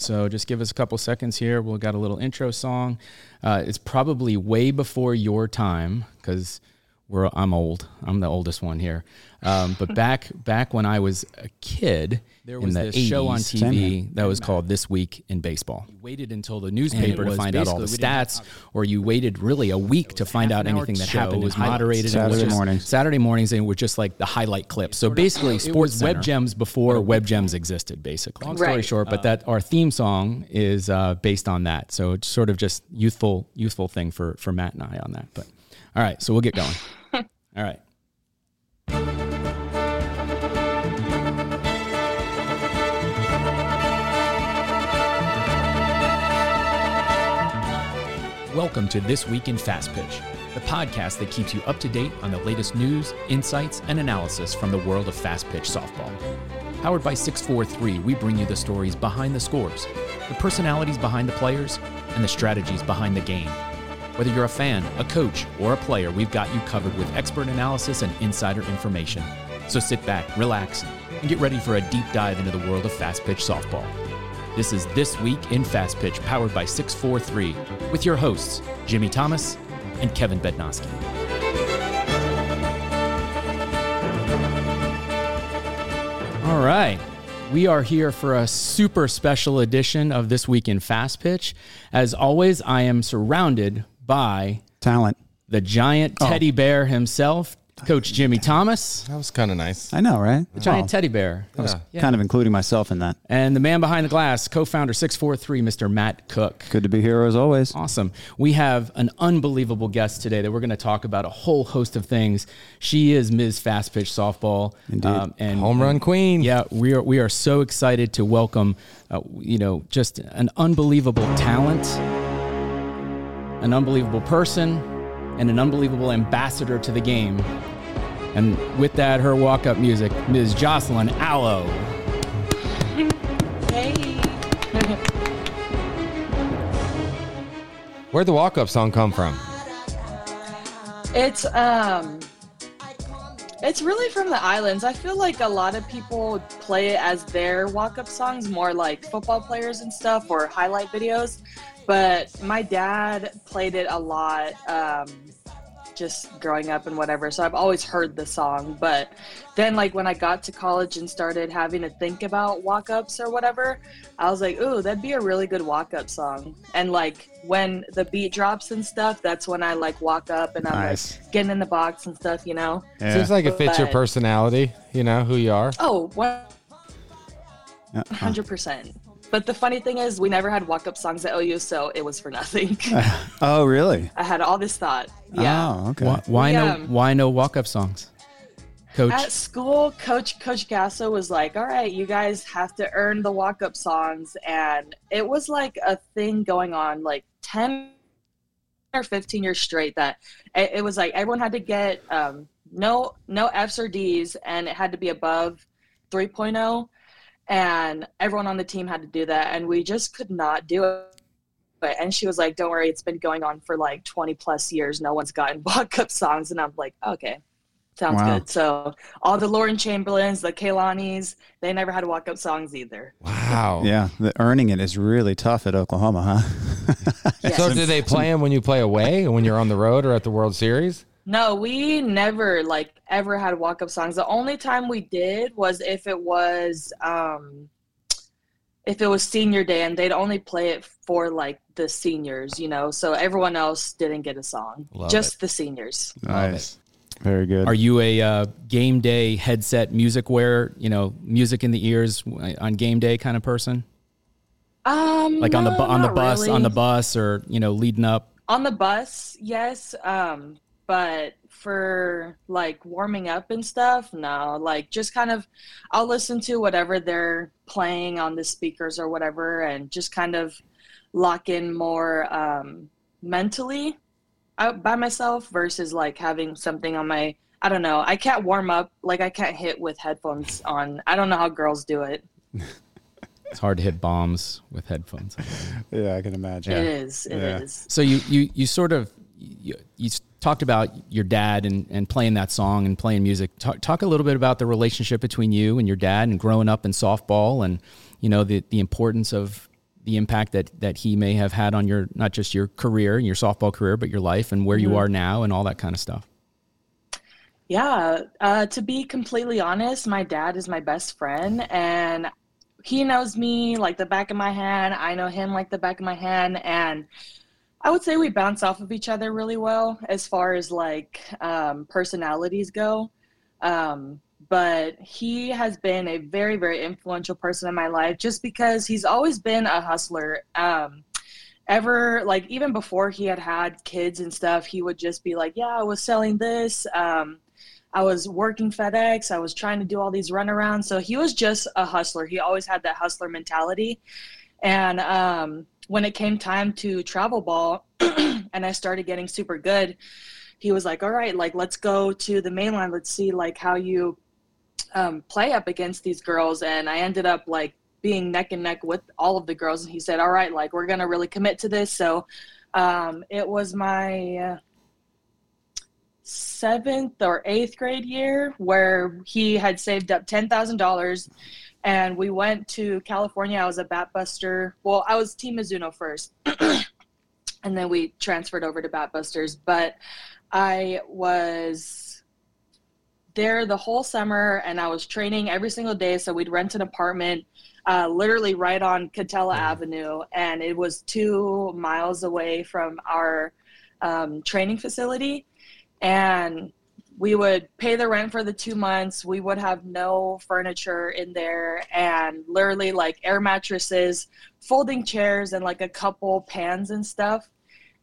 So just give us a couple seconds here. We've got a little intro song. Uh, it's probably way before your time because we're I'm old. I'm the oldest one here. Um, but back back when I was a kid, there was in the this 80s, show on Same here. TV that was called This Week in Baseball. You waited until the newspaper to find out all the basically- we didn't stats, or you waited really a week to find out half an hour anything that happened. It was moderated and it was Saturday just- mornings. Saturday mornings, and it was just like the highlight clips. So basically, sports web gems before web gems existed. Basically, long story Right. short, but that our theme song is uh, based on that. So it's sort of just youthful, youthful thing for for Matt and I on that. But all right, so we'll get going. All right. Welcome to This Week in Fast Pitch, the podcast that keeps you up to date on the latest news, insights, and analysis from the world of fast pitch softball. Powered by 643, we bring you the stories behind the scores, the personalities behind the players, and the strategies behind the game. Whether you're a fan, a coach, or a player, we've got you covered with expert analysis and insider information. So sit back, relax, and get ready for a deep dive into the world of fast pitch softball. This is This Week in Fast Pitch, powered by 643, with your hosts, Jimmy Thomas and Kevin Bednoski. All right. We are here for a super special edition of This Week in Fast Pitch. As always, I am surrounded by Talent. the giant teddy bear himself, Coach Jimmy Thomas, That was kind of nice. I know, right? the giant Oh, teddy bear. I was yeah. Kind of including myself in that. And the man behind the glass, co founder 643, Mr. Matt Cook. Good to be here as always. Awesome. We have an unbelievable guest today that we're going to talk about a whole host of things. She is Ms. Fast Pitch Softball. Indeed. and Home run queen. Yeah, we are we are so excited to welcome, uh, you know, just an unbelievable talent, an unbelievable person, and an unbelievable ambassador to the game. And with that, her walk-up music, Ms. Jocelyn Alo. Hey. Where'd the walk up song come from? It's um it's really from the islands. I feel like a lot of people play it as their walk-up songs, more like football players and stuff or highlight videos. But my dad played it a lot um just growing up and whatever. So I've always heard the song. But then, like, when I got to college and started having to think about walk ups or whatever, I was like, ooh, that'd be a really good walk up song. And, like, when the beat drops and stuff, that's when I, like, walk up and I'm like, getting in the box and stuff, you know? Yeah. Seems like it fits but, your personality, you know, who you are. Oh, what? Uh-uh. 100%. But the funny thing is, we never had walk-up songs at OU, so it was for nothing. Oh, really? I had all this thought. Yeah. Oh, okay. Why, why no? Yeah. Why no walk-up songs, Coach? At school, Coach Coach Gasso was like, "All right, you guys have to earn the walk-up songs," and it was like a thing going on like ten or fifteen years straight. That it, it was like everyone had to get um, no no Fs or Ds, and it had to be above 3.0, and everyone on the team had to do that, and we just could not do it. But, and she was like, "Don't worry, it's been going on for like 20 plus years. No one's gotten walk-up songs." And I'm like, "Okay, sounds Wow. good." So all the Lauren Chamberlains, the Keilanis, they never had walk-up songs either. Wow. Yeah, the earning it is really tough at Oklahoma, huh? Yes. So do they play them when you play away, when you're on the road or at the World Series? No, we never like ever had walk-up songs. The only time we did was if it was um if it was senior day and they'd only play it for like the seniors, you know. So everyone else didn't get a song. Love just the seniors. nice. Very good. Are you a uh, game day headset music wear, you know, music in the ears on game day kind of person? Um Like on the bu- on the bus, really. on the bus, or you know, leading up. on the bus yes um but for like warming up and stuff no like just kind of i'll listen to whatever they're playing on the speakers or whatever and just kind of lock in more um mentally out by myself versus like having something on my i don't know i can't warm up like i can't hit with headphones on i don't know how girls do it It's hard to hit bombs with headphones. yeah, I can imagine. it is It is. Yeah. So you you you sort of you, you talked about your dad and, and playing that song and playing music. Talk, talk a little bit about the relationship between you and your dad and growing up in softball and you know the the importance of the impact that that he may have had on your not just your career, and your softball career, but your life and where Mm-hmm. you are now and all that kind of stuff. Yeah, uh, to be completely honest, my dad is my best friend, and he knows me like the back of my hand. I know him like the back of my hand, and I would say we bounce off of each other really well as far as like um, personalities go. Um, but he has been a very, very influential person in my life just because he's always been a hustler. Um, ever like even before he had had kids and stuff, he would just be like, "Yeah, I was selling this." Um, I was working FedEx. I was trying to do all these runarounds. So he was just a hustler. He always had that hustler mentality. And um, when it came time to travel ball and I started getting super good, he was like, all right, like, let's go to the mainline. Let's see like how you um, play up against these girls. And I ended up like being neck and neck with all of the girls. And he said, all right, like, we're going to really commit to this. So um, it was my, seventh or eighth grade year where he had saved up ten thousand dollars and we went to California. I was a bat buster. Well, I was Team Mizuno first. and then we transferred over to Bat Busters. But I was there the whole summer and I was training every single day. So we'd rent an apartment uh, literally right on Katella Avenue. And it was two miles away from our um, training facility and we would pay the rent for the two months. We would have no furniture in there and literally like air mattresses, folding chairs, and like a couple pans and stuff.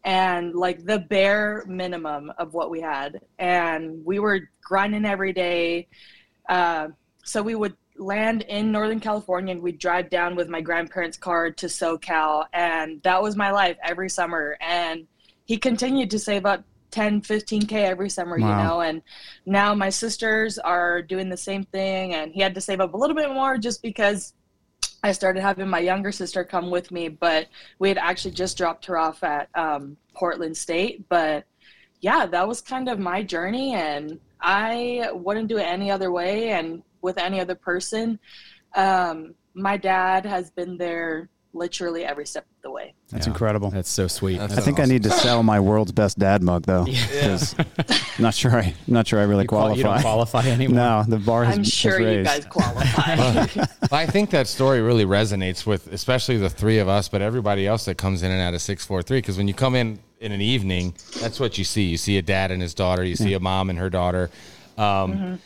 And like the bare minimum of what we had. And we were grinding every day. Uh, so we would land in Northern California and we'd drive down with my grandparents' car to SoCal. And that was my life every summer. And he continued to save up 10 15k every summer Wow. you know and now my sisters are doing the same thing and he had to save up a little bit more just because i started having my younger sister come with me but we had actually just dropped her off at um, portland state but yeah that was kind of my journey and i wouldn't do it any other way and with any other person um, my dad has been there literally every step of the way That's Yeah. incredible. That's so sweet. That's I think I need to sell my world's best dad mug though, because I'm not sure I, not sure I really You qual- qualify. You don't qualify anymore. no, the bar has i'm has sure you guys qualify I think that story really resonates with especially the three of us, but everybody else that comes in and out of 643. Because when you come in in an evening, that's what you see. You see a dad and his daughter, you see a mom and her daughter. Um,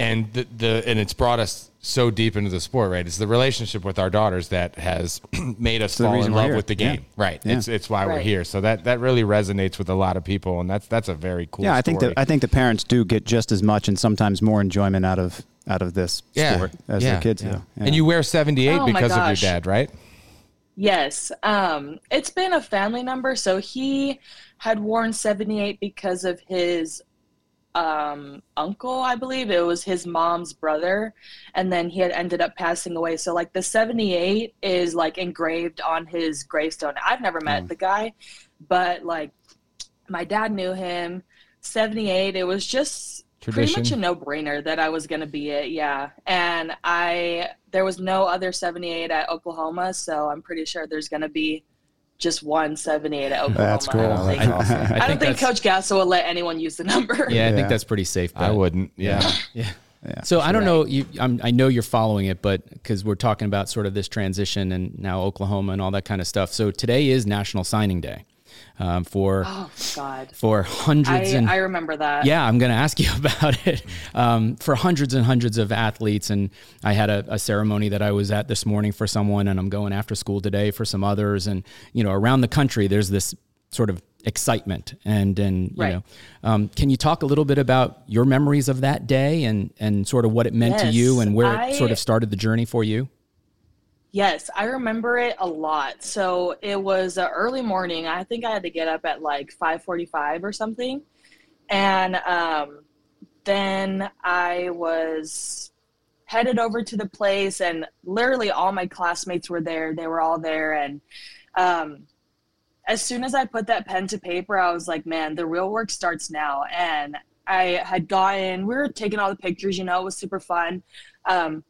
And the, the and it's brought us so deep into the sport, right? It's the relationship with our daughters that has made us the fall in love with the Yeah. game, right? Yeah. It's it's why we're here. So that that really resonates with a lot of people, and that's that's a very cool. yeah, I think story. that I think the parents do get just as much and sometimes more enjoyment out of out of this sport as yeah, their kids yeah. do. Yeah. And you wear 78 Oh my because of your dad, right? Yes, um, it's been a family number. So he had worn 78 because of his um, uncle, I believe. It was his mom's brother. And then he had ended up passing away. So, like, the 78 is like engraved on his gravestone. I've never met Mm. the guy, but like, my dad knew him. 78, it was just pretty much a no-brainer that I was going to be it. Yeah. And I there was no other 78 at Oklahoma, so I'm pretty sure there's going to be just one 78 at Oklahoma. That's I cool. don't think, awesome. I I don't think Coach Gasso will let anyone use the number. Yeah, I Yeah. think that's pretty safe. I wouldn't. Yeah. Yeah. Yeah, So I don't Right. know. You, I'm, I know you're following it, but because we're talking about sort of this transition and now Oklahoma and all that kind of stuff. So today is National Signing Day um, for Oh God. for hundreds I, and I remember that. yeah, I'm going to ask you about it um, for hundreds and hundreds of athletes. And I had a, a ceremony that I was at this morning for someone, and I'm going after school today for some others. And you know, around the country, there's this sort of excitement, and and you Right. know, um, can you talk a little bit about your memories of that day and and sort of what it meant to you and where I- it sort of started the journey for you? Yes, I remember it a lot. So it was uh, early morning. I think I had to get up at like 5:45 or something, and um, then I was headed over to the place, and literally all my classmates were there. They were all there, and um, as soon as I put that pen to paper, I was like, "Man, the real work starts now." And I had gotten, we were taking all the pictures. You know, it was super fun. Um,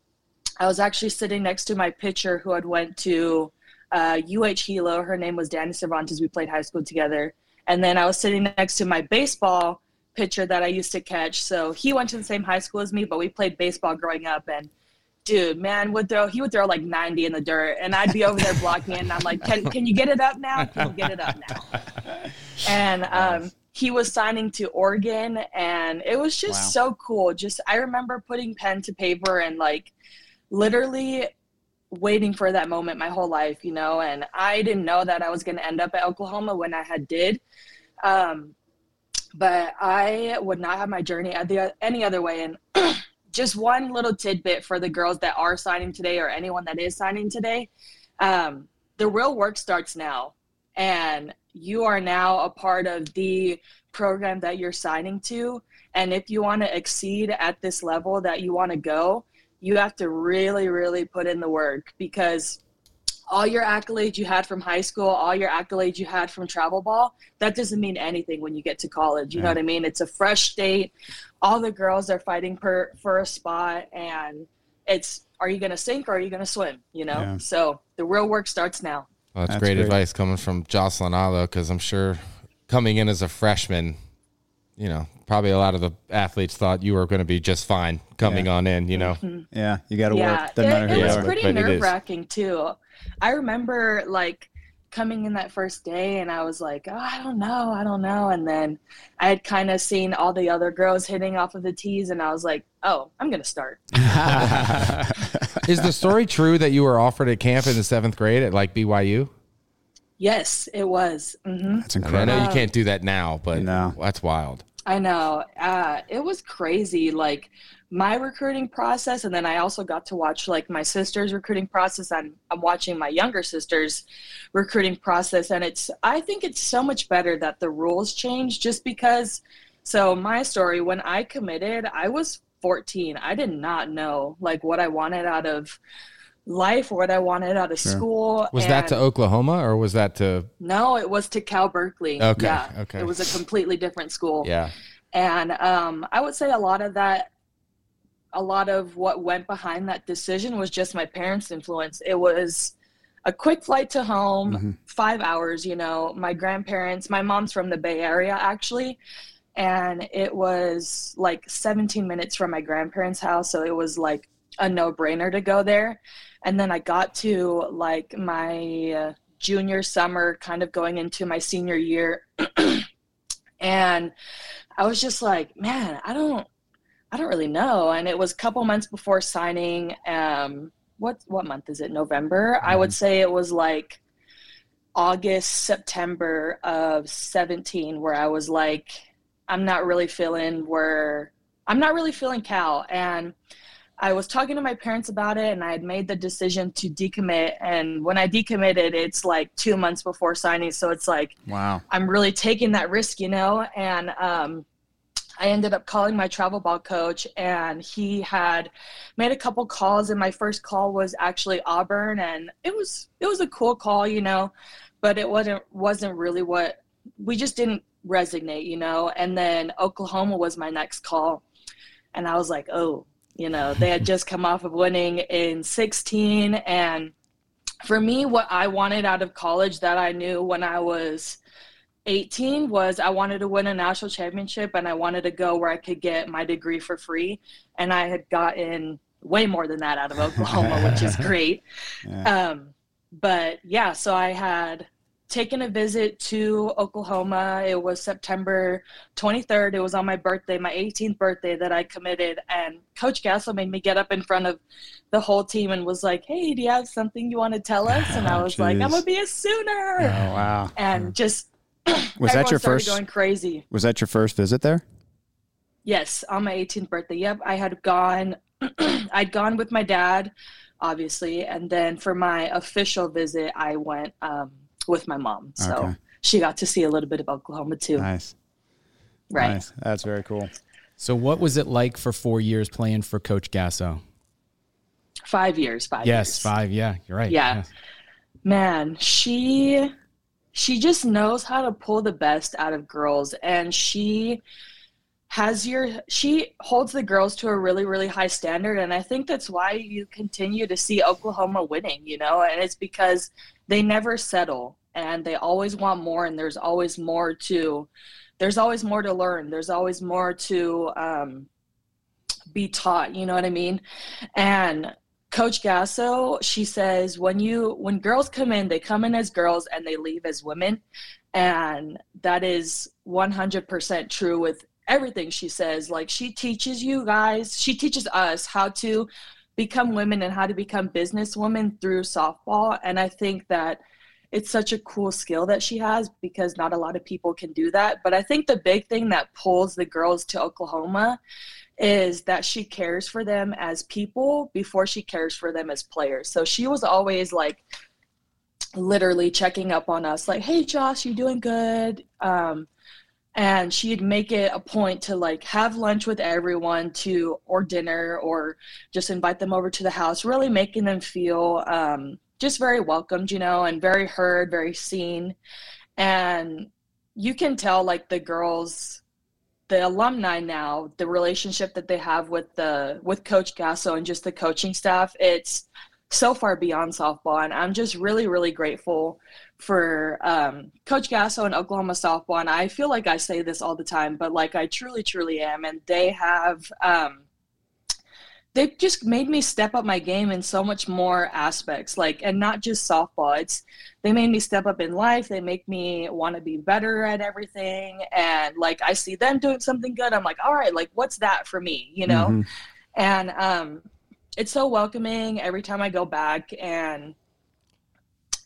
I was actually sitting next to my pitcher who had went to uh, UH Hilo. Her name was Danny Cervantes. We played high school together. And then I was sitting next to my baseball pitcher that I used to catch. So he went to the same high school as me, but we played baseball growing up. And dude, man, would throw he would throw like 90 in the dirt, and I'd be over there blocking it, and I'm like, can can you get it up now? Can you get it up now? And um, he was signing to Oregon, and it was just Wow. so cool. Just I remember putting pen to paper and like literally waiting for that moment my whole life, you know. And I didn't know that I was going to end up at Oklahoma when I had did. Um, but I would not have my journey the, any other way. And just one little tidbit for the girls that are signing today or anyone that is signing today um, the real work starts now. And you are now a part of the program that you're signing to. And if you want to exceed at this level that you want to go, you have to really, really put in the work because all your accolades you had from high school, all your accolades you had from travel ball, that doesn't mean anything when you get to college. You know what I mean? It's a fresh state. All the girls are fighting per, for a spot, and it's are you going to sink or are you going to swim? You know? Yeah. So the real work starts now. Well, that's, That's great, great. advice coming from Jocelyn Alo because I'm sure coming in as a freshman, you know, probably a lot of the athletes thought you were going to be just fine coming Yeah. on in, you know. Yeah, you got to yeah, work. Doesn't it, matter who it you was are. pretty But it is. nerve wracking too. I remember like coming in that first day and I was like, oh, I don't know, I don't know. And then I had kind of seen all the other girls hitting off of the tees and I was like, oh, I'm going to start. Is the story true that you were offered a camp in the seventh grade at like BYU? Yes, it was. hmm That's I, mean, I incredible. know you can't do that now, but No. that's wild. I know. Uh, it was crazy. Like my recruiting process, and then I also got to watch like my sister's recruiting process. I'm I'm watching my younger sister's recruiting process, and it's I think it's so much better that the rules change just because. So my story, when I committed, I was 14. I did not know like what I wanted out of life or what I wanted out of Sure. school. Was that to Oklahoma or was that to No, it was to Cal Berkeley. Okay, Yeah, okay. It was a completely different school yeah? and um, i would say a lot of that a lot of what went behind that decision was just my parents influence it was a quick flight to home Mhm. five hours you know my grandparents my mom's from the bay area actually and it was like 17 minutes from my grandparents house so it was like a no-brainer to go there and then i got to like my uh, junior summer kind of going into my senior year and I was just like, man, I don't, I don't really know. And it was a couple months before signing. Um, what what month is it? November. I would say it was like August, September of seventeen, where I was like, I'm not really feeling where I'm not really feeling Cal, and I was talking to my parents about it, and I had made the decision to decommit. And when I decommitted, it's like two months before signing, so it's like Wow. I'm really taking that risk, you know. And um, I ended up calling my travel ball coach, and he had made a couple calls. And my first call was actually Auburn, and it was it was a cool call, you know, but it wasn't wasn't really what we just didn't resonate, you know. And then Oklahoma was my next call, and I was like, oh, you know, they had just come off of winning in 16, and for me, what I wanted out of college that I knew when I was 18 was I wanted to win a national championship and I wanted to go where I could get my degree for free. And I had gotten way more than that out of Oklahoma, which is great. Yeah. Um, but yeah, so I had taken a visit to Oklahoma. It was September 23rd. It was on my birthday, my 18th birthday, that I committed. And Coach Gasso made me get up in front of the whole team and was like, "Hey, do you have something you want to tell us?" And I was like, "I'm gonna be a Sooner." Oh wow. And just Was that your first? Going crazy. Was that your first visit there? Yes, on my 18th birthday. Yep, I had gone. I'd gone with my dad, obviously, and then for my official visit, I went um, with my mom. So Okay. she got to see a little bit of Oklahoma too. Nice. right. Nice. That's very cool. So, what was it like for four years playing for Coach Gasso? Five years. Five. Yes, years. five. Yeah, you're right. Yeah. Yes. man she she just knows how to pull the best out of girls and she has your she holds the girls to a really really high standard. And i think that's why you continue to see oklahoma winning you know? And it's because they never settle and they always want more. And there's always more to there's always more to learn. There's always more to um, be taught you know what i mean? And coach gasso she says when you when girls come in they come in as girls and they leave as women. And that is 100% true with everything she says. Like she teaches you guys she teaches us how to become women and how to become businesswomen through softball. And i think that it's such a cool skill that she has because not a lot of people can do that. But i think the big thing that pulls the girls to oklahoma is that she cares for them as people before she cares for them as players. So she was always like literally checking up on us like hey josh you doing good? Um, and she'd make it a point to like have lunch with everyone to or dinner or just invite them over to the house really making them feel um, just very welcomed you know and very heard very seen. And you can tell like the girls the alumni now the relationship that they have with the with coach gasso and just the coaching staff it's so far beyond softball and i'm just really really grateful for um, Coach Gasso and Oklahoma softball, and I feel like I say this all the time, but like I truly, truly am. And they have, um, they've just made me step up my game in so much more aspects, like, and not just softball. It's they made me step up in life. They make me want to be better at everything, and like I see them doing something good, I'm like, all right, like what's that for me, you know? Mm-hmm. And um, it's so welcoming every time I go back and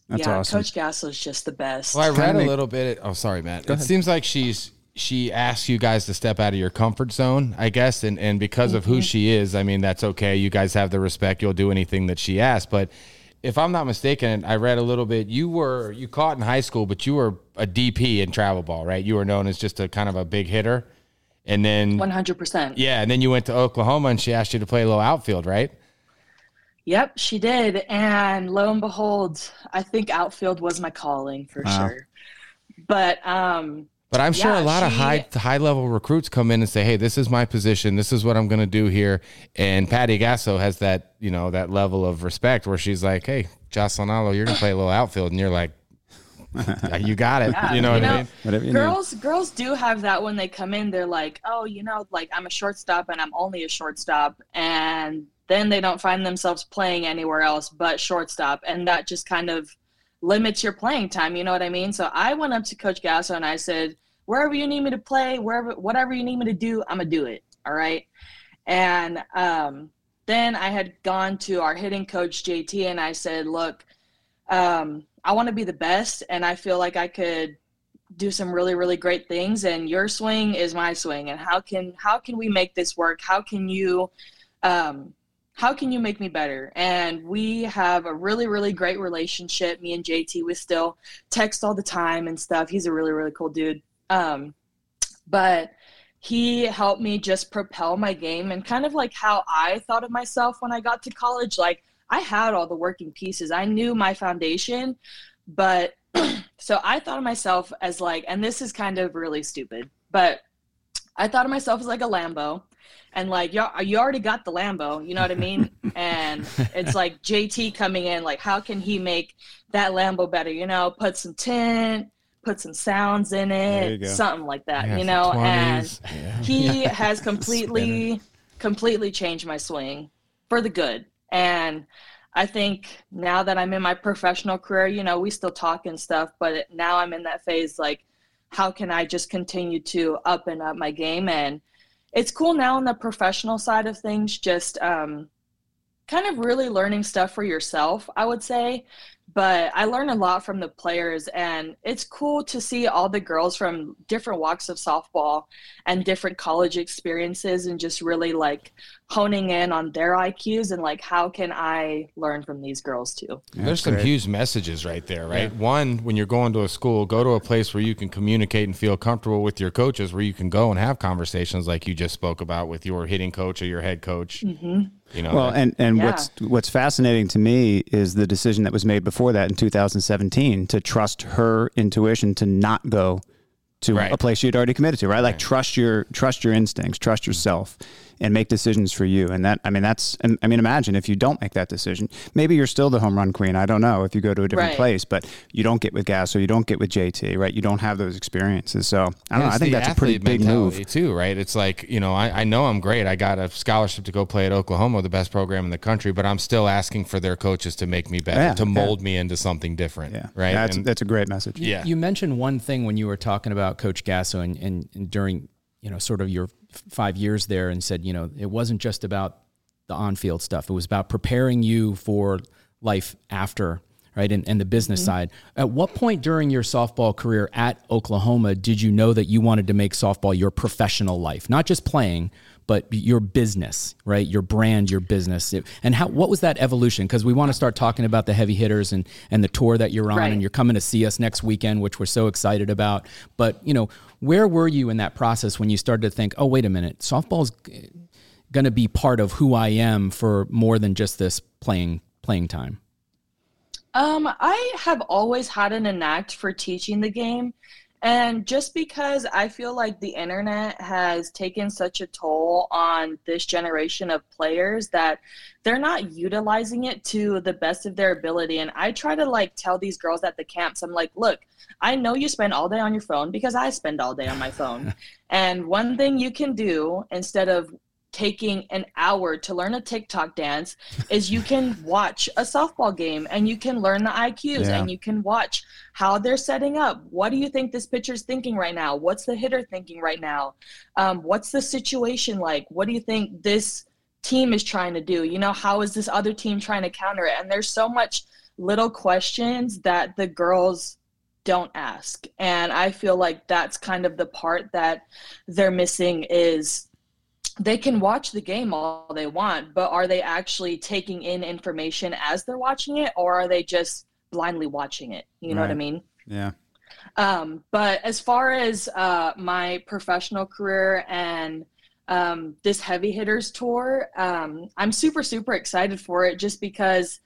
that's yeah, awesome. Coach Gasso's just the best. Well, I read a little bit. Oh, sorry, Matt. Go it ahead. seems like she's she asks you guys to step out of your comfort zone, I guess, and and because mm-hmm. of who mm-hmm. she is, I mean that's okay. You guys have the respect. You'll do anything that she asks. But if I'm not mistaken, I read a little bit. You were you caught in high school, but you were a DP in travel ball, right? You were known as just a kind of a big hitter, and then 100. percent Yeah, and then you went to Oklahoma, and she asked you to play a little outfield, right? Yep, she did. And lo and behold, I think outfield was my calling for wow. sure. But um but I'm sure yeah, a lot she, of high high level recruits come in and say, "Hey, this is my position. This is what I'm going to do here." And Patty Gasso has that, you know, that level of respect where she's like, "Hey, Jocelyn Alo, you're going to play a little outfield," and you're like, "You got it." Yeah, you know you what know, I mean? Whatever girls, girls do have that when they come in. They're like, "Oh, you know, like I'm a shortstop and I'm only a shortstop," and then they don't find themselves playing anywhere else but shortstop and that just kind of limits your playing time you know what i mean so i went up to coach gasso and i said wherever you need me to play wherever whatever you need me to do i'm gonna do it all right and um, then i had gone to our hitting coach jt and i said look um, i want to be the best and i feel like i could do some really really great things and your swing is my swing and how can how can we make this work how can you um, how can you make me better? And we have a really, really great relationship. Me and JT, we still text all the time and stuff. He's a really, really cool dude. Um, but he helped me just propel my game and kind of like how I thought of myself when I got to college. Like I had all the working pieces, I knew my foundation, but so I thought of myself as like, and this is kind of really stupid, but I thought of myself as like a Lambo and like you you already got the Lambo, you know what I mean? and it's like JT coming in, like how can he make that Lambo better? You know, put some tint, put some sounds in it, something like that, yeah, you know. And yeah. he has completely, completely changed my swing for the good. And I think now that I'm in my professional career, you know, we still talk and stuff, but now I'm in that phase like, how can I just continue to up and up my game? And it's cool now on the professional side of things, just um, kind of really learning stuff for yourself, I would say but I learned a lot from the players, and it's cool to see all the girls from different walks of softball and different college experiences, and just really like honing in on their IQs and like how can I learn from these girls too. Yeah, There's some great. huge messages right there, right? Yeah. One, when you're going to a school, go to a place where you can communicate and feel comfortable with your coaches, where you can go and have conversations like you just spoke about with your hitting coach or your head coach. Mm-hmm. You know, well, and and yeah. what's what's fascinating to me is the decision that was made before that in 2017 to trust her intuition to not go to Right. a place you'd already committed to, right? Like Right. trust your trust your instincts, trust yourself, and make decisions for you. And that I mean that's I mean imagine if you don't make that decision, maybe you're still the home run queen. I don't know if you go to a different Right. place, but you don't get with Gasso you don't get with JT, right? You don't have those experiences. So I don't know. I think that's a pretty big move. too, right? It's like you know, I, I know I'm great. I got a scholarship to go play at Oklahoma, the best program in the country, but I'm still asking for their coaches to make me better, Yeah, to yeah. mold me into something different, Yeah, right? That's And- that's a great message. yeah, You mentioned one thing when you were talking about Coach Gasso and, and, and during, you know, sort of your five years there and said, you know, it wasn't just about the on field stuff. It was about preparing you for life after, right? And, and the business mm-hmm. side. At what point during your softball career at Oklahoma did you know that you wanted to make softball your professional life? Not just playing, but your business, right? Your brand, your business. And how, what was that evolution? Because we want to start talking about the heavy hitters and, and the tour that you're on Right. and you're coming to see us next weekend, which we're so excited about. But, you know, where were you in that process when you started to think, oh, wait a minute, softball's going to be part of who I am for more than just this playing playing time? Um, I have always had an enact for teaching the game. And just because I feel like the internet has taken such a toll on this generation of players that they're not utilizing it to the best of their ability. And I try to like tell these girls at the camps, I'm like, look, I know you spend all day on your phone because I spend all day on my phone. and one thing you can do instead of taking an hour to learn a TikTok dance is you can watch a softball game and you can learn the IQs Yeah. and you can watch how they're setting up. What do you think this pitcher's thinking right now? What's the hitter thinking right now? Um, what's the situation like? What do you think this team is trying to do? You know, how is this other team trying to counter it? And there's so much little questions that the girls don't ask. And I feel like that's kind of the part that they're missing is they can watch the game all they want, but are they actually taking in information as they're watching it or are they just blindly watching it? You know what I mean? Yeah. Um, but as far as uh, my professional career and um, this heavy hitters tour, um, I'm super, super excited for it just because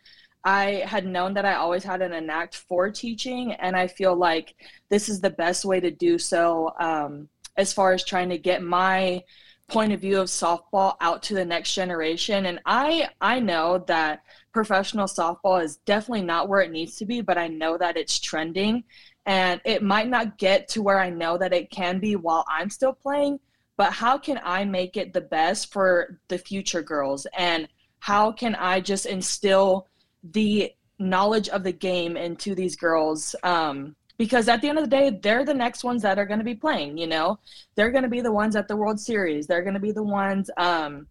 I had known that I always had an enact for teaching, and I feel like this is the best way to do so um, as far as trying to get my point of view of softball out to the next generation. And I I know that professional softball is definitely not where it needs to be, but I know that it's trending and it might not get to where I know that it can be while I'm still playing, but how can I make it the best for the future girls and how can I just instill the knowledge of the game into these girls um, because at the end of the day they're the next ones that are going to be playing you know? They're going to be the ones at the world series. They're going to be the ones um,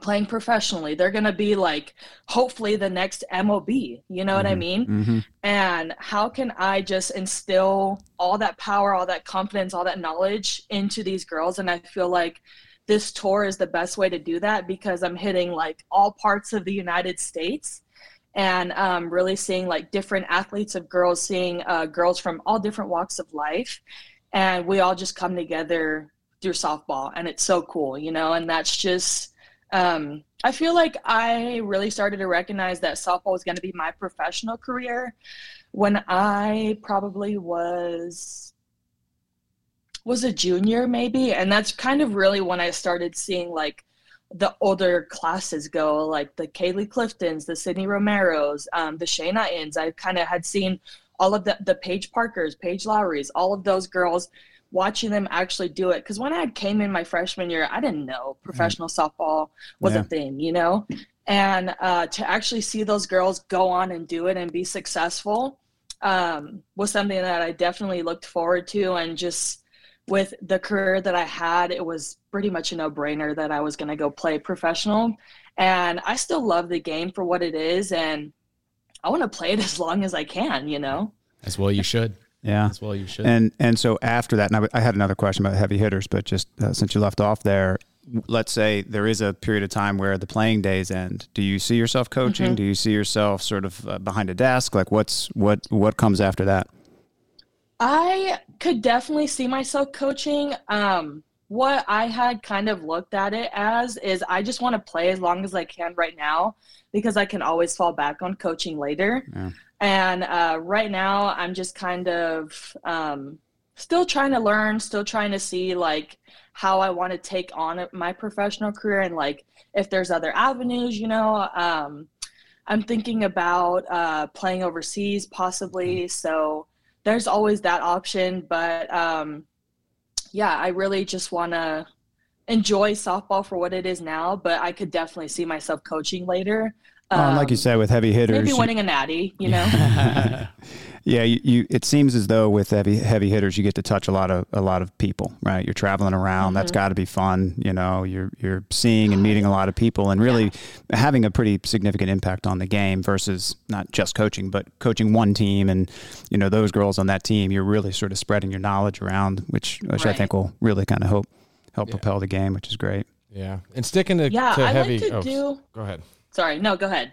playing professionally. They're going to be like hopefully the next mob you know what i mean? Hmm and how can i just instill all that power all that confidence all that knowledge into these girls? And i feel like this tour is the best way to do that because i'm hitting like all parts of the united states and um, really seeing like different athletes of girls seeing uh, girls from all different walks of life. And we all just come together through softball and it's so cool you know and that's just um, i feel like i really started to recognize that softball was going to be my professional career when i probably was was a junior maybe. And that's kind of really when i started seeing like the older classes go like the Caleigh Cliftons the sydney romeros um, the Shay Knightens i kind of had seen all of the, the Paige Parkers, Paige Lowarys, all of those girls, watching them actually do it. Because when I came in my freshman year, I didn't know professional softball was Yeah. a thing, you know? And uh, to actually see those girls go on and do it and be successful um, was something that I definitely looked forward to. And just with the career that I had, it was pretty much a no brainer that I was going to go play professional. And I still love the game for what it is. And I want to play it as long as I can, you know? As well, you should. Yeah. As well, you should. And and so after that, and I, I had another question about heavy hitters, but just uh, since you left off there, let's say there is a period of time where the playing days end. Do you see yourself coaching? Mm-hmm. Do you see yourself sort of uh, behind a desk? Like what's what what comes after that? I could definitely see myself coaching. Um, what I had kind of looked at it as is I just want to play as long as I can right now because I can always fall back on coaching later. Yeah. And uh, right now, I'm just kind of um, still trying to learn, still trying to see like how I want to take on my professional career and like if there's other avenues, you know. Um, I'm thinking about uh, playing overseas possibly. So there's always that option. But um, yeah, I really just want to enjoy softball for what it is now, but I could definitely see myself coaching later. Um, like you um, said, with heavy hitters, maybe winning a natty, you know. yeah, you, you, It seems as though with heavy heavy hitters, you get to touch a lot of a lot of people, right? You're traveling around. Mm-hmm. That's got to be fun. You know, you're you're seeing and meeting a lot of people, and really yeah. having a pretty significant impact on the game versus not just coaching, but coaching one team and you know those girls on that team. You're really sort of spreading your knowledge around, which which right. I think will really kind of help help yeah. propel the game, which is great. Yeah, and sticking to, yeah, to I heavy. Like to oh, do, go ahead. Sorry, no, go ahead.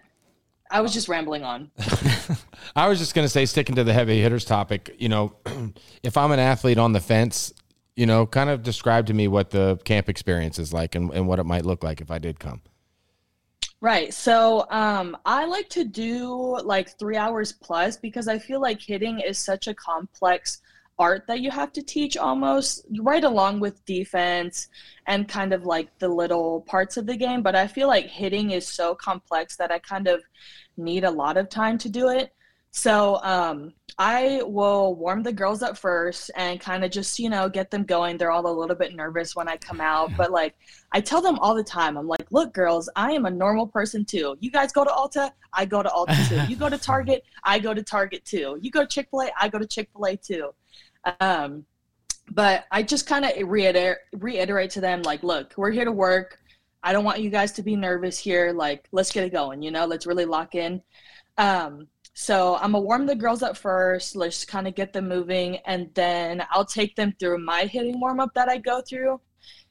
I was just rambling on. I was just going to say, sticking to the heavy hitters topic, you know, if I'm an athlete on the fence, you know, kind of describe to me what the camp experience is like and, and what it might look like if I did come. Right. So um, I like to do like three hours plus because I feel like hitting is such a complex art that you have to teach almost right along with defense and kind of like the little parts of the game. But I feel like hitting is so complex that I kind of need a lot of time to do it. So um, I will warm the girls up first and kind of just, you know, get them going. They're all a little bit nervous when I come out, but like I tell them all the time, I'm like, look, girls, I am a normal person too. You guys go to Ulta, I go to Ulta too. You go to Target, I go to Target too. You go to Chick fil A, I go to Chick fil A too. Um, but I just kind of reiterate, reiterate to them, like, look, we're here to work. I don't want you guys to be nervous here. Like, let's get it going, you know, let's really lock in. Um, so I'm gonna warm the girls up first. Let's kind of get them moving, and then I'll take them through my hitting warm up that I go through,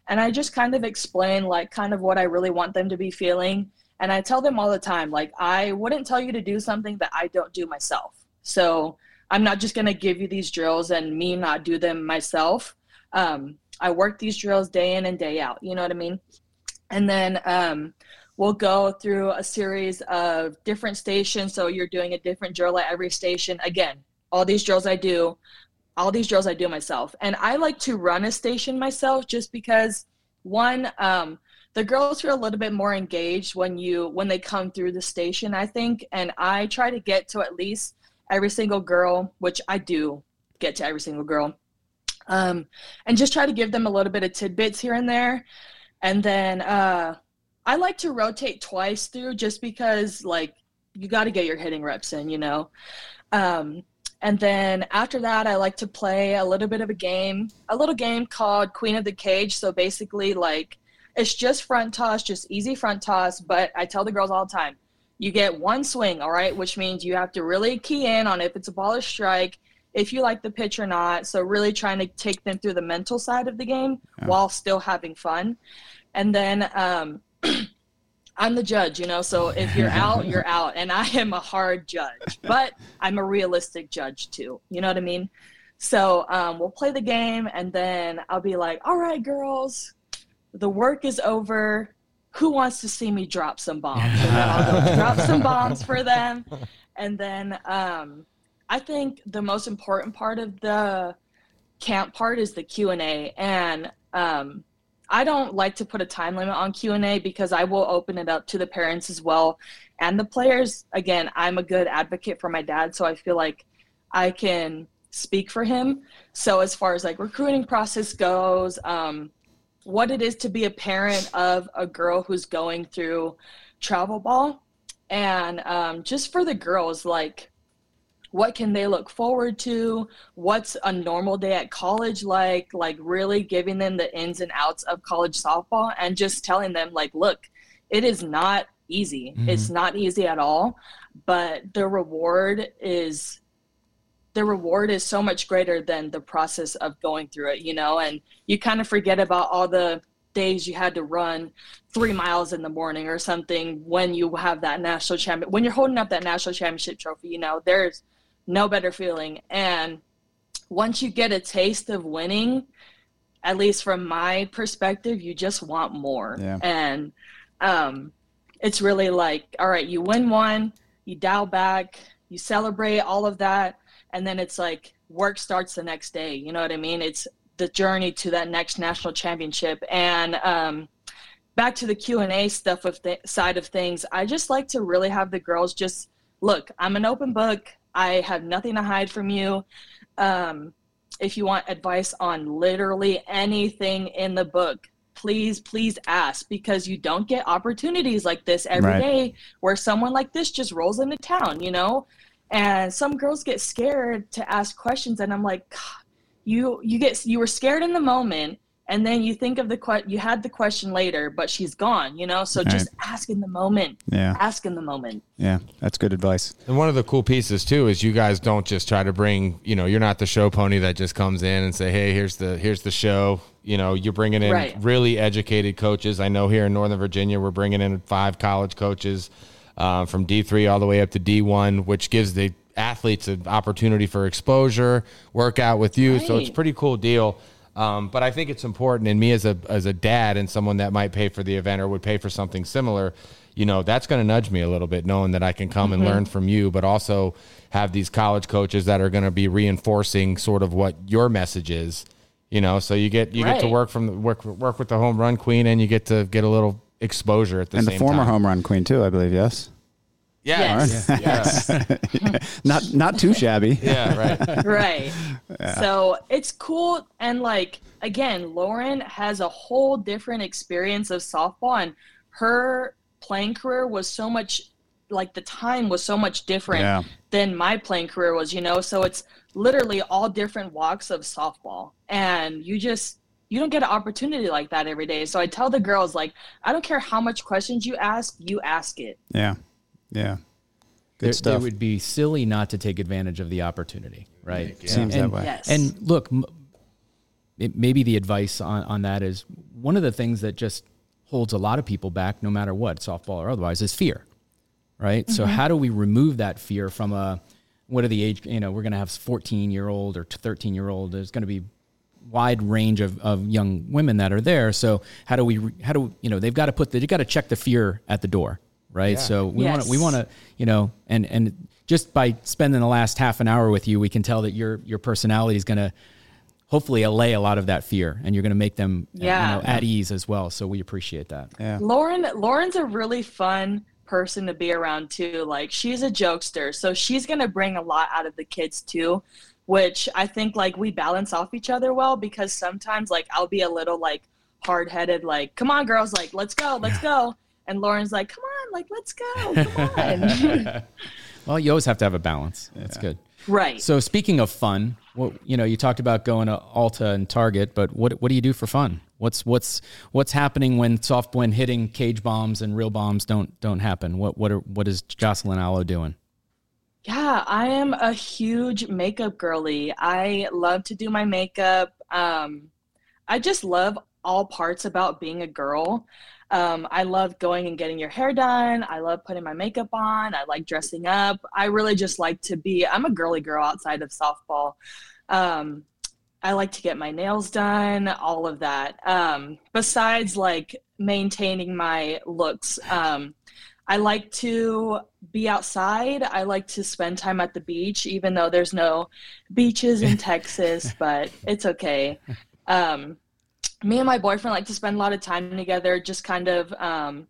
and I just kind of explain like kind of what I really want them to be feeling. And I tell them all the time, like I wouldn't tell you to do something that I don't do myself. So I'm not just gonna give you these drills and me not do them myself. Um, I work these drills day in and day out. You know what I mean? And then um, we'll go through a series of different stations. So you're doing a different drill at every station. Again, all these drills I do, all these drills I do myself. And I like to run a station myself just because one, um, the girls are a little bit more engaged when you when they come through the station, I think. And I try to get to at least every single girl, which I do get to every single girl. Um, and just try to give them a little bit of tidbits here and there and then uh, I like to rotate twice through just because like you got to get your hitting reps in, you know. Um, and then after that, I like to play a little bit of a game, a little game called Queen of the Cage. So basically, like it's just front toss, just easy front toss. But I tell the girls all the time, you get one swing, all right, which means you have to really key in on if it's a ball or strike, if you like the pitch or not. So really trying to take them through the mental side of the game yeah. while still having fun. And then um, I'm the judge, you know. So if you're out, you're out, and I am a hard judge, but I'm a realistic judge too. You know what I mean? So um, we'll play the game, and then I'll be like, "All right, girls, the work is over. Who wants to see me drop some bombs?" And then I'll go drop some bombs for them, and then um, I think the most important part of the camp part is the Q and A, and um, I don't like to put a time limit on Q&A because I will open it up to the parents as well and the players. Again, I'm a good advocate for my dad, so I feel like I can speak for him. So as far as like recruiting process goes, um, what it is to be a parent of a girl who's going through travel ball, and um, just for the girls, like what can they look forward to? What's a normal day at college like? Like really giving them the ins and outs of college softball and just telling them like look it is not easy. Mm-hmm. it's not easy at all but the reward is the reward is so much greater than the process of going through it you know and you kind of forget about all the days you had to run three miles in the morning or something when you have that national champion when you're holding up that national championship trophy you know there's no better feeling. And once you get a taste of winning, at least from my perspective, you just want more. Yeah. And um, it's really like, all right, you win one, you dial back, you celebrate all of that, and then it's like, work starts the next day. You know what I mean? It's the journey to that next national championship. And um, back to the Q and A stuff of the side of things, I just like to really have the girls just look. I'm an open book. I have nothing to hide from you. Um, if you want advice on literally anything in the book, please, please ask because you don't get opportunities like this every Right. day where someone like this just rolls into town, you know? And some girls get scared to ask questions and I'm like, you you get you were scared in the moment and then you think of the que- you had the question later, but she's gone, you know? So just ask in the moment. Yeah. Ask in the moment. Yeah, that's good advice. And one of the cool pieces too is you guys don't just try to bring, you know, you're not the show pony that just comes in and say, "Hey, here's the here's the show." You know, you're bringing in Right. really educated coaches. I know here in Northern Virginia, we're bringing in five college coaches uh, from D3 all the way up to D1, which gives the athletes an opportunity for exposure, workout with you. So it's a pretty cool deal. Um, but I think it's important, and me as a as a dad and someone that might pay for the event or would pay for something similar, you know, that's going to nudge me a little bit, knowing that I can come and learn from you, but also have these college coaches that are going to be reinforcing sort of what your message is. You know, so you get you get to work from the, work work with the home run queen, and you get to get a little exposure at the same time. and same the former time. home run queen too, I believe. Yes, Yes. Yes. yes. not not too shabby. yeah, right. right. So it's cool. And like, again, Lauren has a whole different experience of softball, and her playing career was so much like the time was so much different Yeah. than my playing career was, you know? So it's literally all different walks of softball. And you just, you don't get an opportunity like that every day. So I tell the girls, like, I don't care how much questions you ask, you ask it. Yeah, yeah. Good There- stuff. It would be silly not to take advantage of the opportunity, right? Seems and, that way. Yes. And look, it, maybe the advice on, on that is one of the things that just holds a lot of people back, no matter what, softball or otherwise, is fear, right? So mm-hmm. how do we remove that fear from a what are the age? You know, we're going to have 14 year old or 13 year old. There's going to be wide range of, of young women that are there. So how do we how do you know they've got to put the they got to check the fear at the door, right? So we want to we want to you know and and just by spending the last half an hour with you, we can tell that your your personality is going to hopefully allay a lot of that fear, and you're going to make them Yeah. you know, at ease as well. So we appreciate that. yeah. Lauren Lauren's a really fun person to be around too. Like she's a jokester, so she's gonna bring a lot out of the kids too, which I think like we balance off each other well because sometimes like I'll be a little like hard headed, like, come on girls, like let's go, let's go. And Lauren's like, come on, like let's go, come on. Well, you always have to have a balance. That's good. right. So speaking of fun, what you know, you talked about going to Ulta and Target, but what what do you do for fun? What's what's what's happening when soft when hitting cage bombs and real bombs don't don't happen? What what are what is Jocelyn Alo doing? Yeah, I am a huge makeup girly. I love to do my makeup. Um, I just love all parts about being a girl. Um, I love going and getting your hair done. I love putting my makeup on. I like dressing up. I really just like to be, I'm a girly girl outside of softball. Um, I like to get my nails done, all of that. Um, besides like maintaining my looks, um, I like to be outside. I like to spend time at the beach, even though there's no beaches in Texas, but it's okay. Um, me and my boyfriend like to spend a lot of time together, just kind of um,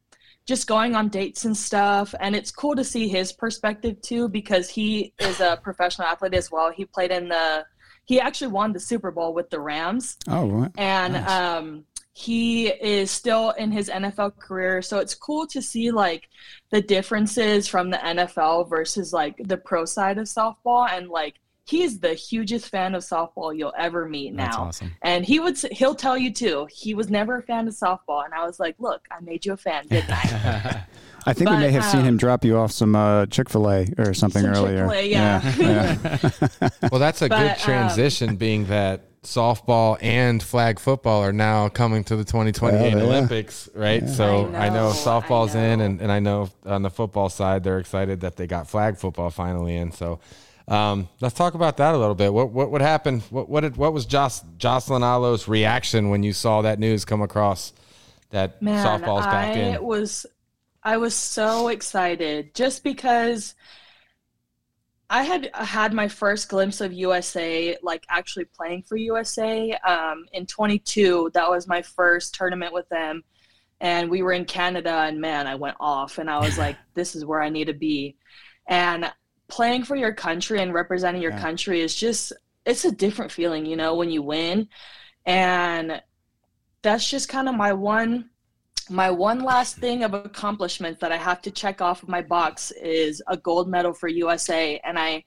just going on dates and stuff. And it's cool to see his perspective too, because he is a professional athlete as well. He played in the, he actually won the Super Bowl with the Rams Oh, what? and Nice. um, he is still in his NFL career. So it's cool to see like the differences from the NFL versus like the pro side of softball, and like he's the hugest fan of softball you'll ever meet now. That's awesome. And he would he'll tell you too. He was never a fan of softball, and I was like, look, I made you a fan, didn't I? I think we may have seen um, him drop you off some uh, Chick Fil A or something Some earlier. Chick-fil-A, yeah. yeah. Well, that's a But, good um, transition, being that softball and flag football are now coming to the 2028 Yeah, they are. Olympics, right? So I I know, know, I softball's in, and, and I know on the football side they're excited that they got flag football finally in. So um, let's talk about that a little bit. What what what happened? What what did, what was Joc- Jocelyn Alo's reaction when you saw that news come across that Man, softball's back I in? was I was so excited just because I had had my first glimpse of USA, like actually playing for USA um, in 22. That was my first tournament with them, and we were in Canada. And man, I went off, and I was like, "This is where I need to be." And playing for your country and representing your Yeah. country is just it's a different feeling, you know, when you win, and that's just kind of my one my one last thing of accomplishments that I have to check off of my box is a gold medal for USA. And I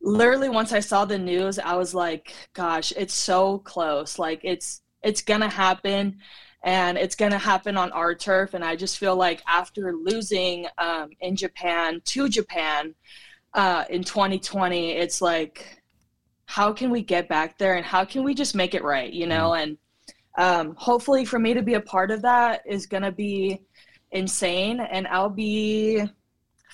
literally, once I saw the news, I was like, gosh, it's so close. Like it's, it's going to happen and it's going to happen on our turf. And I just feel like after losing um, in Japan to Japan uh, in 2020, it's like, how can we get back there and how can we just make it right, you know? And um, hopefully for me to be a part of that is going to be insane and i'll be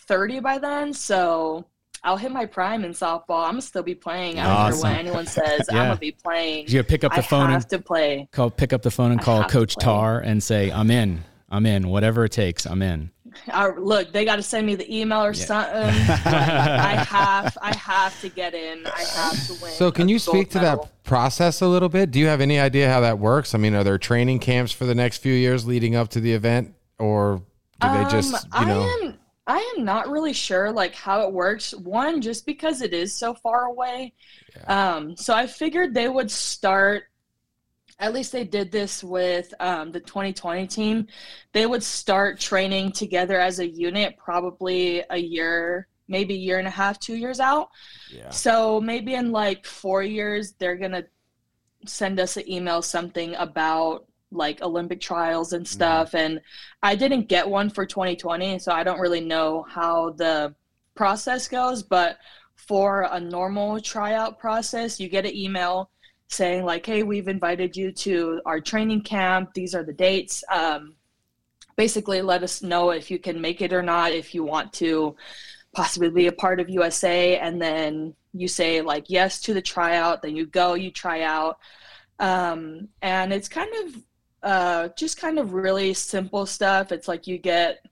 30 by then so i'll hit my prime in softball i'm gonna still be playing i don't care what anyone says i'm gonna be playing You pick up the I phone have and to play call, pick up the phone and call Coach. Tar and say, "I'm in. I'm in. Whatever it takes, I'm in." I, look they got to send me the email or something but i have i have to get in i have to win So, can you speak to medal. that process a little bit? Do you have any idea how that works? I mean, are there training camps for the next few years leading up to the event, or do they just, Um, you know? I am I am not really sure like how it works. One, just because it is so far away. Um, so I figured they would start. At least they did this with um, the 2020 team. They would start training together as a unit, probably a year, maybe a year and a half, two years out. Yeah. So maybe in like four years, they're gonna send us an email something about like Olympic trials and stuff. And I didn't get one for 2020, so I don't really know how the process goes. But for a normal tryout process, you get an email saying like, "Hey, we've invited you to our training camp. These are the dates." Um, basically, let us know if you can make it or not. If you want to possibly be a part of USA, and then you say like yes to the tryout. Then you go, you try out, um, and it's kind of uh, just kind of really simple stuff. It's like you get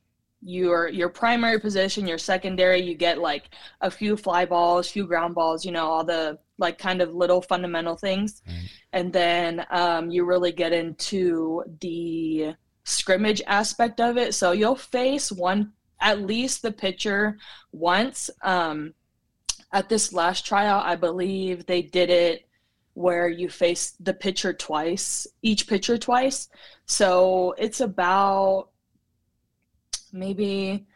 your your primary position, your secondary, you get like a few fly balls, few ground balls, you know, all the like kind of little fundamental things, Right. and then um, you really get into the scrimmage aspect of it. So you'll face one at least the pitcher once. Um, at this last tryout, I believe they did it where you face the pitcher twice, each pitcher twice. So it's about maybe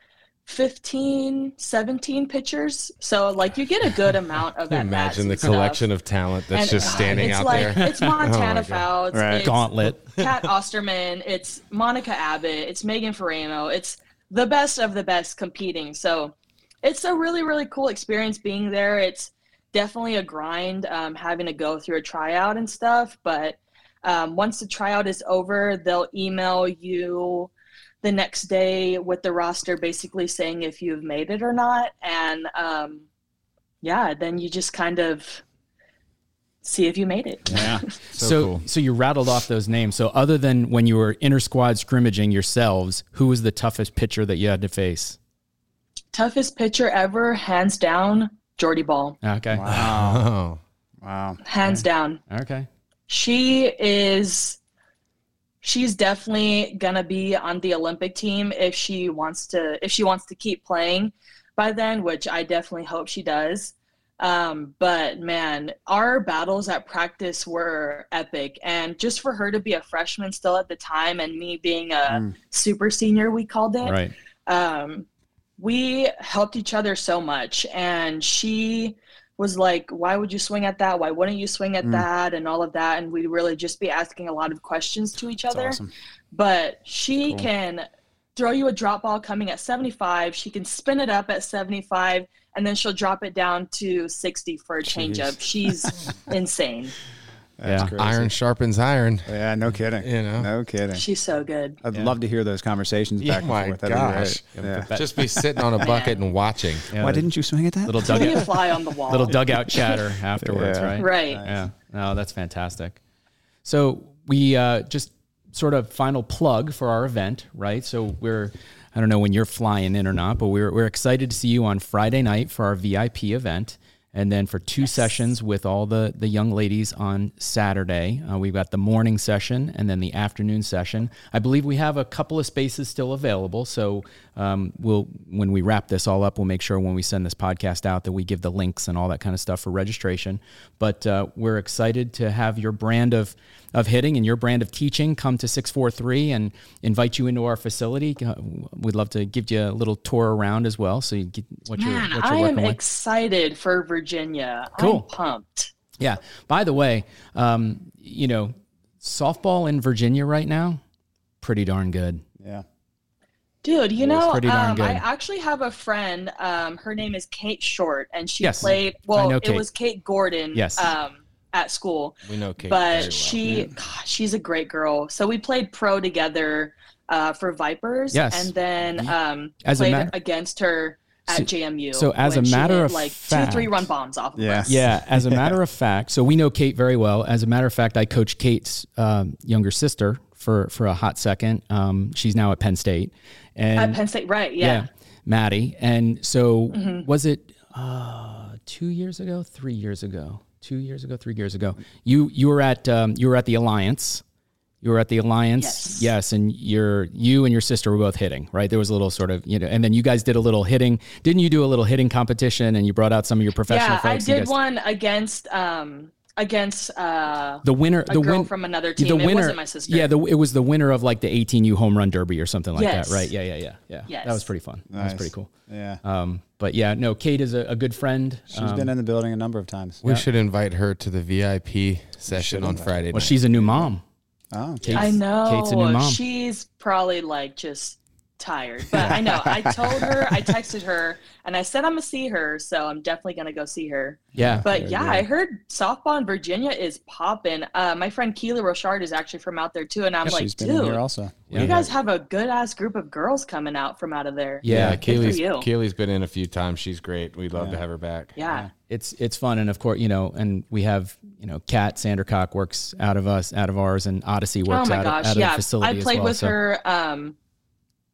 15, 17 pitchers. So like you get a good amount of Can you at imagine the and stuff. collection of talent that's And, just uh, standing it's out like, there? It's Montana Oh. Fouts. Right. It's Gauntlet. Cat Osterman. It's Monica Abbott. It's Megan Faraimo. It's the best of the best competing. So it's a really, really cool experience being there. It's definitely a grind um, having to go through a tryout and stuff. But um, once the tryout is over, they'll email you the next day with the roster basically saying if you've made it or not. And um, yeah, then you just kind of see if you made it. Yeah. So so cool. so you rattled off those names. So other than when you were inter squad scrimmaging yourselves, who was the toughest pitcher that you had to face? Toughest pitcher ever, hands down, Jordy Bahl. Okay. Wow. Wow. Hands down. Okay. She is she's definitely gonna be on the Olympic team if she wants to if she wants to keep playing by then, which I definitely hope she does. Um, but man, our battles at practice were epic, and just for her to be a freshman still at the time, and me being a Mm. super senior, we called it. Right. um, we helped each other so much and she was like why would you swing at that? Why wouldn't you swing at Mm. that? and all of that and we'd really just be asking a lot of questions to each That's other. awesome. but she Cool. can throw you a drop ball coming at 75 she can spin it up at 75 and then she'll drop it down to 60 for a changeup she's insane That's Yeah. crazy. iron sharpens iron. Yeah, no kidding. You know? No kidding. she's so good I'd Yeah. love to hear those conversations Yeah, back and forth. That'd gosh. great. Yeah. Just be sitting on a bucket and watching. Yeah, Why didn't you swing at that? little dugout fly on the wall little dugout chatter afterwards, Yeah. right? right Yeah. No, that's fantastic. So we uh, just sort of final plug for our event, right? So we're I don't know when you're flying in or not, but we're we're excited to see you on Friday night for our VIP event and then for two yes. sessions with all the the young ladies on Saturday. Uh, we've got the morning session and then the afternoon session. I believe we have a couple of spaces still available, so um, we'll when we wrap this all up, we'll make sure when we send this podcast out that we give the links and all that kind of stuff for registration. But uh, we're excited to have your brand of of hitting and your brand of teaching come to 643 and invite you into our facility. Uh, we'd love to give you a little tour around as well. So you get what Man, you're, what you're I am with. excited for Virginia. Cool. I'm pumped. Yeah. By the way, um, you know, softball in Virginia right now, pretty darn good. Yeah. Dude, you know, um, I actually have a friend. Um, her name is Kate Short, and she yes, played. Well, it was Kate Gordon. Yes. Um, at school. We know Kate. But well. she, God, she's a great girl. So we played pro together uh, for Vipers. Yes. And then um, as played matter- against her at so, JMU. So as a matter of like fact, two, three run bombs off. Of yeah. us. Yeah. As a matter of fact, so we know Kate very well. As a matter of fact, I coached Kate's um, younger sister for for a hot second. Um, she's now at Penn State. And at Penn State, right? Yeah. yeah Maddie. And so mm-hmm. was it uh, two years ago, three years ago? Two years ago, three years ago. You you were at um, you were at the Alliance. You were at the Alliance, yes. yes, and your you and your sister were both hitting, right? There was a little sort of you know, and then you guys did a little hitting. Didn't you do a little hitting competition? And you brought out some of your professional yeah, folks. I did one against um against uh the winner, the winner from another team. The winner, it wasn't my sister. Yeah, the, it was the winner of like the 18U home run derby or something like yes. that, right? Yeah, yeah, yeah, yeah. Yes. That was pretty fun. Nice. That was pretty cool. Yeah. Um, but yeah, no, Kate is a, a good friend. She's um, been in the building a number of times. We yeah. should invite her to the VIP session on Friday. Night. Well, she's a new mom. Oh, Kate's, I know. Kate's a new mom. She's probably like just tired. But I know. I told her, I texted her, and I said I'm gonna see her, so I'm definitely gonna go see her. Yeah. But yeah, I heard softball in Virginia is popping. Uh, my friend Keely Rochard is actually from out there too, and I'm yeah, like, dude, here also. You guys have a good ass group of girls coming out from out of there. Yeah, yeah Keely's Keely's been in a few times. She's great. We'd love yeah. to have her back. Yeah. It's it's fun, and of course, you know, and we have you know, Kat Sandercock works out of us, out of ours, and Odicci works oh my out, gosh, of, out yeah. of the facility. I played well, with so. her. Um,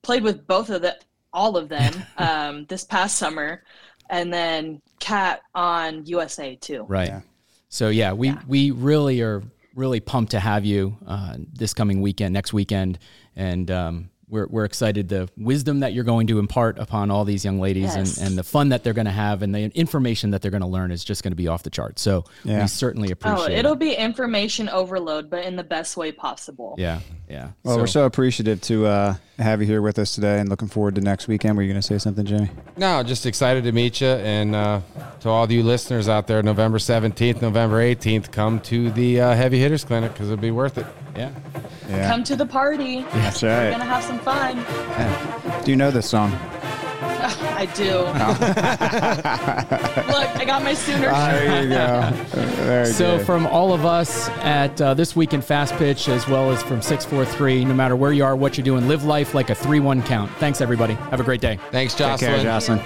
played with both of the all of them um, this past summer, and then Cat on USA too. Right. Yeah. So yeah, we yeah. we really are really pumped to have you uh, this coming weekend, next weekend, and um, we're, we're excited the wisdom that you're going to impart upon all these young ladies yes. and, and the fun that they're going to have and the information that they're going to learn is just going to be off the chart. So yeah. we certainly appreciate oh, it'll it. be information overload, but in the best way possible. Yeah. Yeah. Well, so, we're so appreciative to uh, have you here with us today and looking forward to next weekend. Were you going to say something, Jimmy? No, just excited to meet you. And uh, to all you listeners out there, November 17th, November 18th, come to the uh, Heavy Hitters Clinic because it'll be worth it. Yeah. Yeah. Come to the party. That's right. We're gonna have some fun. Yeah. Do you know this song? I do. Look, I got my Sooner shirt. There you go. Very so, good. from all of us at uh, this week in Fast Pitch, as well as from 643, no matter where you are, what you're doing, live life like a 3 1 count. Thanks, everybody. Have a great day. Thanks, Jocelyn. Take care, Jocelyn.